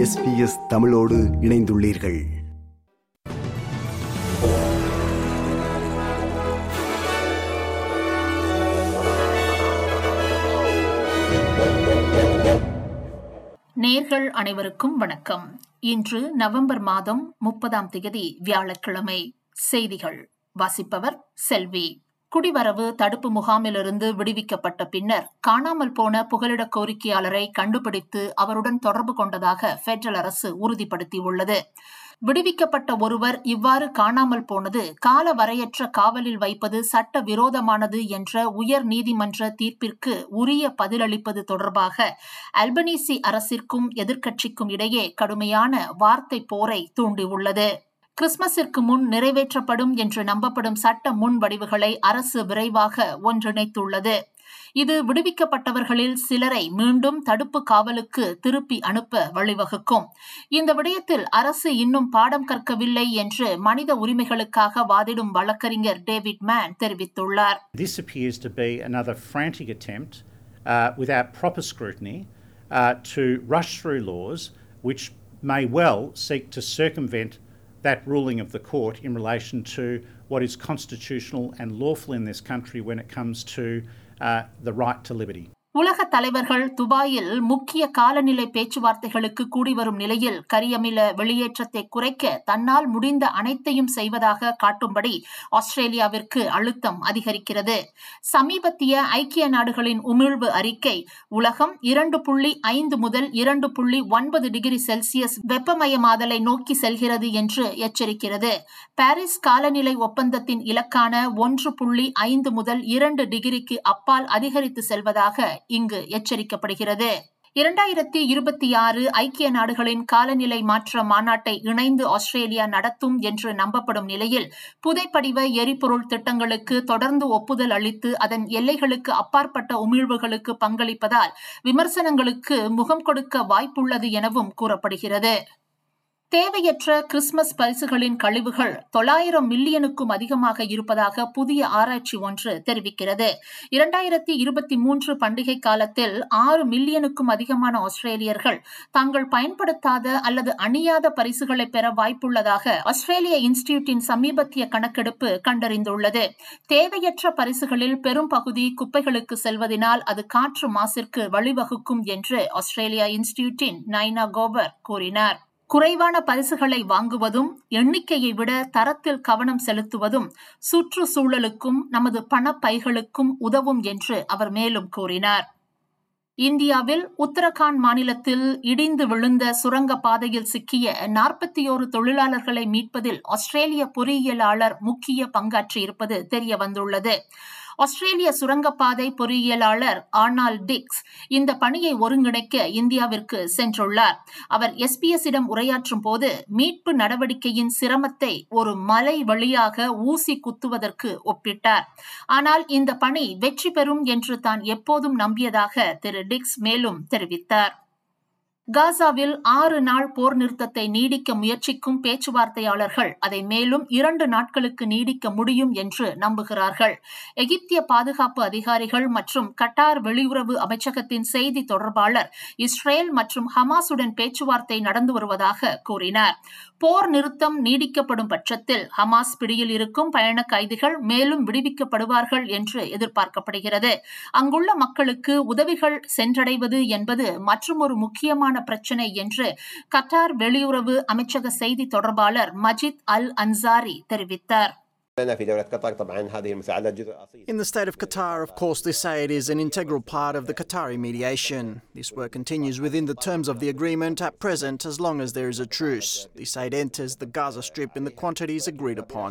SBS தமிழோடு இணைந்துள்ளீர்கள். நேர்கள் அனைவருக்கும் வணக்கம். இன்று நவம்பர் மாதம் முப்பதாம் தேதி வியாழக்கிழமை. செய்திகள். வாசிப்பவர் செல்வி. குடிவரவு தடுப்பு முகாமிலிருந்து விடுவிக்கப்பட்ட பின்னர் காணாமல் போன புகலிட கோரிக்கையாளரை கண்டுபிடித்து அவருடன் தொடர்பு கொண்டதாக பெடரல் அரசு உறுதிப்படுத்தியுள்ளது. விடுவிக்கப்பட்ட ஒருவர் இவ்வாறு காணாமல் போனது கால வரையற்ற காவலில் வைப்பது சட்ட விரோதமானது என்ற உயர் நீதிமன்ற தீர்ப்பிற்கு உரிய பதிலளிப்பது தொடர்பாக அல்பனீசி அரசிற்கும் எதிர்க்கட்சிக்கும் இடையே கடுமையான வார்த்தை போரை தூண்டியுள்ளது. கிறிஸ்துமஸிற்கு முன் நிறைவேற்றப்படும் என்று நம்பப்படும் சட்ட முன்வடிவுகளை அரசு விரைவாக ஒன்றிணைத்துள்ளது. இது விடுவிக்கப்பட்டவர்களில் சிலரை மீண்டும் தடுப்பு காவலுக்கு திருப்பி அனுப்ப வழிவகுக்கும். இந்த விடயத்தில் அரசு இன்னும் பாடம் கற்கவில்லை என்று மனித உரிமைகளுக்காக வாதிடும் வழக்கறிஞர் டேவிட் மேன் தெரிவித்துள்ளார். This appears to be another frantic attempt, uh, without proper scrutiny, uh, to rush through laws which may well seek to circumvent that ruling of the court in relation to what is constitutional and lawful in this country when it comes to uh, the right to liberty. உலக தலைவர்கள் துபாயில் முக்கிய காலநிலை பேச்சுவார்த்தைகளுக்கு கூடி வரும் நிலையில் கரியமில வெளியேற்றத்தை குறைக்க தன்னால் முடிந்த அனைத்தையும் செய்வதாக காட்டும்படி ஆஸ்திரேலியாவிற்கு அழுத்தம் அதிகரிக்கிறது. சமீபத்திய ஐக்கிய நாடுகளின் உமிழ்வு அறிக்கை உலகம் இரண்டு புள்ளி ஐந்து முதல் இரண்டு புள்ளி ஒன்பது டிகிரி செல்சியஸ் வெப்பமயமாதலை நோக்கி செல்கிறது என்று எச்சரிக்கிறது. பாரிஸ் காலநிலை ஒப்பந்தத்தின் இலக்கான ஒன்று புள்ளி ஐந்து முதல் இரண்டு டிகிரிக்கு அப்பால் அதிகரித்து செல்வதாக இங்கு எச்சரிக்கப்படுகிறது. இரண்டாயிரத்தி இருபத்தி ஆறு ஐக்கிய நாடுகளின் காலநிலை மாற்ற மாநாட்டை இணைந்து ஆஸ்திரேலியா நடத்தும் என்று நம்பப்படும் நிலையில் புதைப்படிவ எரிபொருள் திட்டங்களுக்கு தொடர்ந்து ஒப்புதல் அளித்து அதன் எல்லைகளுக்கு அப்பாற்பட்ட உமிழ்வுகளுக்கு பங்களிப்பதால் விமர்சனங்களுக்கு முகம் கொடுக்க வாய்ப்புள்ளது எனவும் கூறப்படுகிறது. தேவையற்ற கிறிஸ்துமஸ் பரிசுகளின் கழிவுகள் தொள்ளாயிரம் மில்லியனுக்கும் அதிகமாக இருப்பதாக புதிய ஆராய்ச்சி ஒன்று தெரிவிக்கிறது. இரண்டாயிரத்தி இருபத்தி மூன்று பண்டிகை காலத்தில் ஆறு மில்லியனுக்கும் அதிகமான ஆஸ்திரேலியர்கள் தாங்கள் பயன்படுத்தாத அல்லது அணியாத பரிசுகளை பெற வாய்ப்புள்ளதாக ஆஸ்திரேலிய இன்ஸ்டிடியூட்டின் சமீபத்திய கணக்கெடுப்பு கண்டறிந்துள்ளது. தேவையற்ற பரிசுகளில் பெரும் பகுதி குப்பைகளுக்கு செல்வதனால் அது காற்று மாசிற்கு வழிவகுக்கும் என்று ஆஸ்திரேலியா இன்ஸ்டிடியூட்டின் நைனா கோபர் கூறினார். குறைவான பரிசுகளை வாங்குவதும் எண்ணிக்கையை விட தரத்தில் கவனம் செலுத்துவதும் சுற்றுச்சூழலுக்கும் நமது பணப்பைகளுக்கும் உதவும் என்று அவர் மேலும் கூறினார். இந்தியாவில் உத்தரகாண்ட் மாநிலத்தில் இடிந்து விழுந்த சுரங்க பாதையில் சிக்கிய நாற்பத்தி ஓரு தொழிலாளர்களை மீட்பதில் ஆஸ்திரேலிய பொறியியலாளர் முக்கிய பங்காற்றியிருப்பது தெரிய வந்துள்ளது ஆஸ்திரேலிய சுரங்கப்பாதை பொறியியலாளர் ஆர்னால் டிக்ஸ் இந்த பணியை ஒருங்கிணைக்க இந்தியாவிற்கு சென்றுள்ளார். அவர் எஸ்பிஎஸ்ஸிடம் உரையாற்றும் போது மீட்பு நடவடிக்கையின் சிரமத்தை ஒரு மலை வழியாக ஊசி குத்துவதற்கு ஒப்பிட்டார். ஆனால் இந்த பணி வெற்றி பெறும் என்று தான் எப்போதும் நம்பியதாக திரு டிக்ஸ் மேலும் தெரிவித்தார். காசாவில் ஆறு நாள் போர் நிறுத்தத்தை நீடிக்க முயற்சிக்கும் பேச்சுவார்த்தையாளர்கள் அதை மேலும் இரண்டு நாட்களுக்கு நீடிக்க முடியும் என்று நம்புகிறார்கள். எகிப்திய பாதுகாப்பு அதிகாரிகள் மற்றும் கட்டார் வெளியுறவு அமைச்சகத்தின் செய்தி தொடர்பாளர் இஸ்ரேல் மற்றும் ஹமாசுடன் பேச்சுவார்த்தை நடந்து வருவதாக கூறினார். போர் நிறுத்தம் நீடிக்கப்படும் பட்சத்தில் ஹமாஸ் பிடியில் இருக்கும் பயண கைதிகள் மேலும் விடுவிக்கப்படுவார்கள் என்று எதிர்பார்க்கப்படுகிறது. அங்குள்ள மக்களுக்கு உதவிகள் சென்றடைவது என்பது மற்றொரு முக்கியமான முக்கியமான பிரச்சினை என்று கட்டார் வெளியுறவு அமைச்சக செய்தி தொடர்பாளர் மஜித் அல் அன்சாரி தெரிவித்தார் In the state of Qatar, of course, this aid is an integral part of the Qatari mediation. This work continues within the terms of the agreement at present as long as there is a truce. This aid enters the Gaza Strip in the quantities agreed upon.